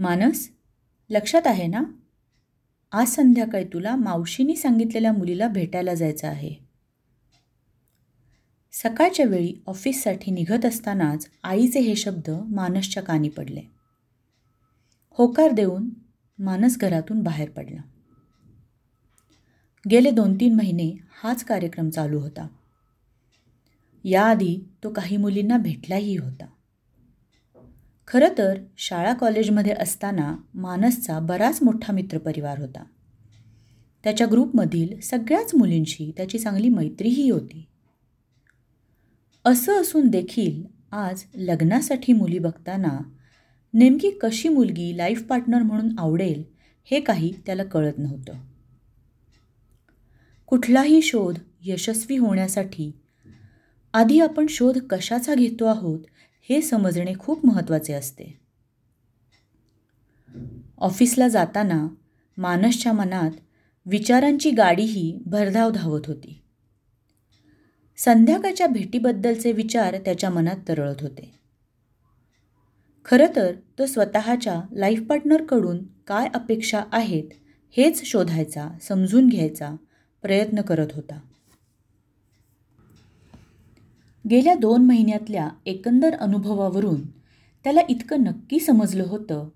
मानस लक्षात आहे ना? आज संध्याकाळी तुला मावशीनी सांगितलेल्या मुलीला भेटायला जायचं आहे. सकाळच्या वेळी ऑफिससाठी निघत असतानाच आईचे हे शब्द मानसच्या कानी पडले. होकार देऊन मानस घरातून बाहेर पडला. गेले दोन तीन महिने हाच कार्यक्रम चालू होता. याआधी तो काही मुलींना भेटलाही होता. खरं तर शाळा कॉलेजमध्ये असताना मानसचा बराच मोठा मित्रपरिवार होता. त्याच्या ग्रुपमधील सगळ्याच मुलींशी त्याची चांगली मैत्रीही होती. असं असून देखील आज लग्नासाठी मुली बघताना नेमकी कशी मुलगी लाईफ पार्टनर म्हणून आवडेल हे काही त्याला कळत नव्हतं. कुठलाही शोध यशस्वी होण्यासाठी आधी आपण शोध कशाचा घेतो आहोत हे समजणे खूप महत्त्वाचे असते. ऑफिसला जाताना मानसच्या मनात विचारांची गाडीही भरधाव धावत होती. संध्याकाळच्या भेटीबद्दलचे विचार त्याच्या मनात तरळत होते. खरं तर तो स्वतःच्या लाईफ पार्टनरकडून काय अपेक्षा आहेत हेच शोधायचा समजून घ्यायचा प्रयत्न करत होता. गेल्या दोन महिन्यातल्या एकंदर अनुभवावरून त्याला इतकं नक्की समजलं होतं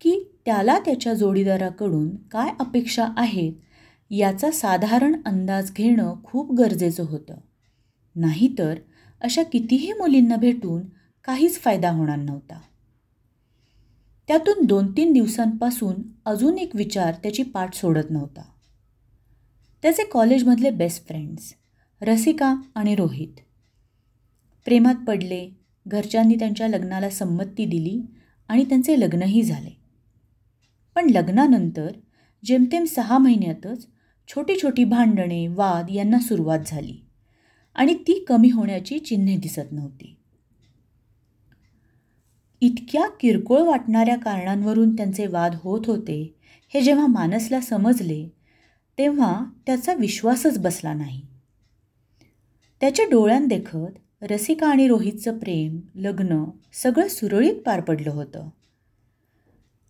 की त्याला त्याच्या जोडीदाराकडून काय अपेक्षा आहेत याचा साधारण अंदाज घेणं खूप गरजेचं होतं. नाहीतर अशा कितीही मुलींना भेटून काहीच फायदा होणार नव्हता. त्यातून दोन तीन दिवसांपासून अजून एक विचार त्याची पाठ सोडत नव्हता. त्याचे कॉलेजमधले बेस्ट फ्रेंड्स रसिका आणि रोहित. प्रेमात पडले घरच्यांनी त्यांच्या लग्नाला संमती दिली आणि त्यांचे लग्नही झाले. पण लग्नानंतर जेमतेम सहा महिन्यातच छोटी छोटी भांडणे वाद यांना सुरुवात झाली आणि ती कमी होण्याची चिन्हे दिसत नव्हती. इतक्या किरकोळ वाटणाऱ्या कारणांवरून त्यांचे वाद होत होते हे जेव्हा मानसला समजले तेव्हा त्याचा विश्वासच बसला नाही. त्याच्या डोळ्यांदेखत रसिका आणि रोहितचं प्रेम लग्न सगळं सुरळीत पार पडलं होतं.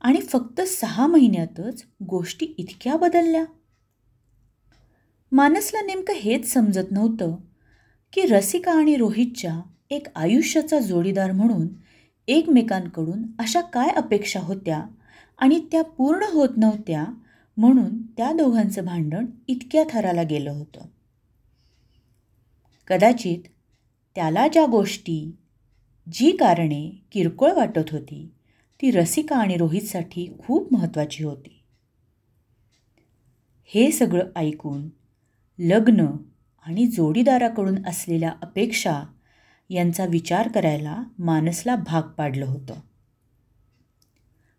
आणि फक्त सहा महिन्यातच गोष्टी इतक्या बदलल्या. मानसला नेमकं हेच समजत नव्हतं की रसिका आणि रोहितच्या एक आयुष्याचा जोडीदार म्हणून एकमेकांकडून अशा काय अपेक्षा होत्या आणि त्या पूर्ण होत नव्हत्या म्हणून त्या दोघांचं भांडण इतक्या थराला गेलं होतं. कदाचित त्याला ज्या गोष्टी जी कारणे किरकोळ वाटत होती ती रसिका आणि रोहितसाठी खूप महत्त्वाची होती. हे सगळं ऐकून लग्न आणि जोडीदाराकडून असलेल्या अपेक्षा यांचा विचार करायला मानसला भाग पाडलं होतं.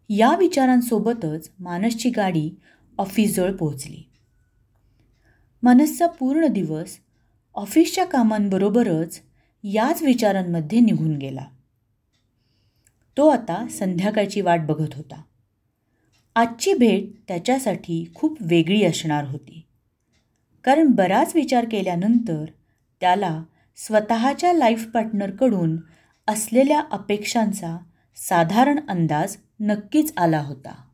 या विचारांसोबतच मानसची गाडी ऑफिसजवळ पोहोचली. मानसचा पूर्ण दिवस ऑफिसच्या कामांबरोबरच याच विचारांमध्ये निघून गेला. तो आता संध्याकाळची वाट बघत होता. आजची भेट त्याच्यासाठी खूप वेगळी असणार होती. कारण बराच विचार केल्यानंतर त्याला स्वतःच्या लाईफ पार्टनरकडून असलेल्या अपेक्षांचा साधारण अंदाज नक्कीच आला होता.